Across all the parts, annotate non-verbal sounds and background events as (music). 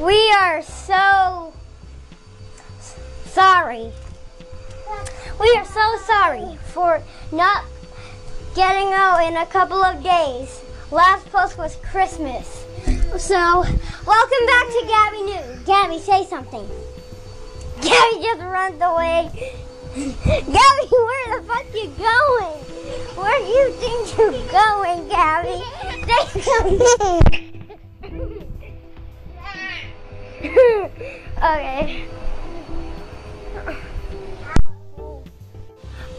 We are so sorry. We are so sorry for not getting out in a couple of days. Last post was Christmas. So, welcome back to Gabby News. Gabby, say something. Gabby just runs away. (laughs) Gabby, where the fuck you going? Where do you think you're going, Gabby? Say something. Okay.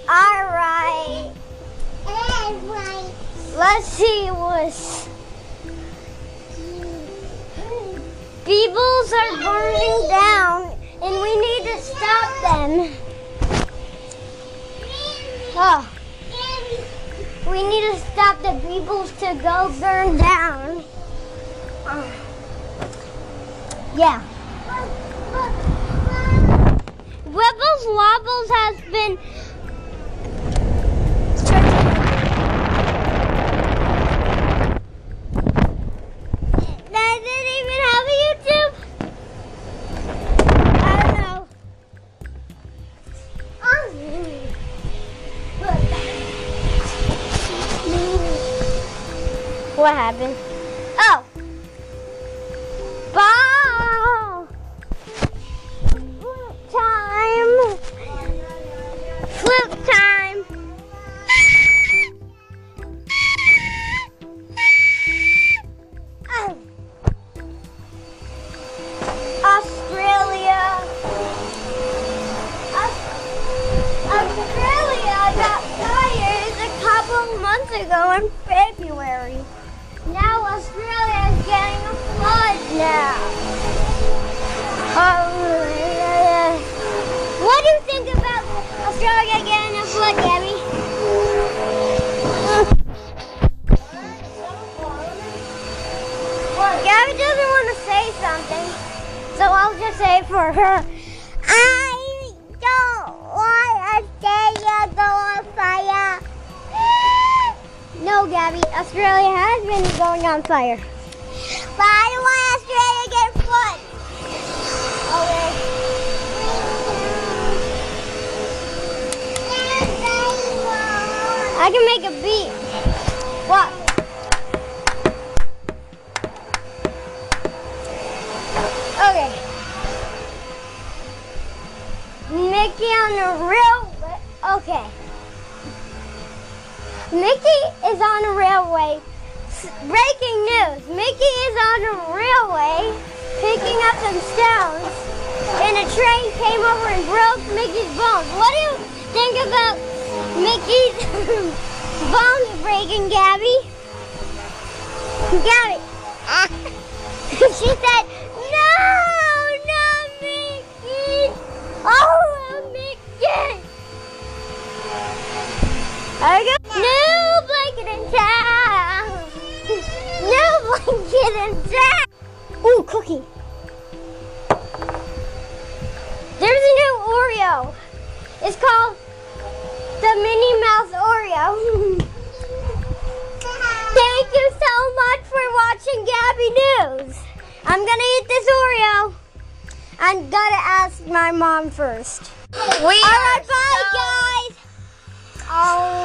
All right. Let's see what's. Peoples are burning down, and we need to stop them. Oh, we need to stop the peoples to go burn down. Yeah. Even. What happened? Oh! Flip time! Oh. Australia. Australia got fires a couple months ago in February. Now Australia is getting a flood now. Um, so I'll just say for her. I don't want Australia to go on fire. No, Gabby, Australia has been going on fire. But I don't want Australia to get flood. Okay. I can make a beat. What? Mickey on the railway. Okay. Mickey is on a railway. Breaking news. Mickey is on a railway picking up some stones and a train came over and broke Mickey's bones. What do you think about Mickey's (laughs) bones breaking, Gabby? Gabby. I got new blanket in town. (laughs) New blanket in town. Ooh, cookie. There's a new Oreo. It's called the Minnie Mouse Oreo. (laughs) Thank you so much for watching Gabby News. I'm gonna eat this Oreo. I'm gonna ask my mom first. We All are bye, so- guys. Oh.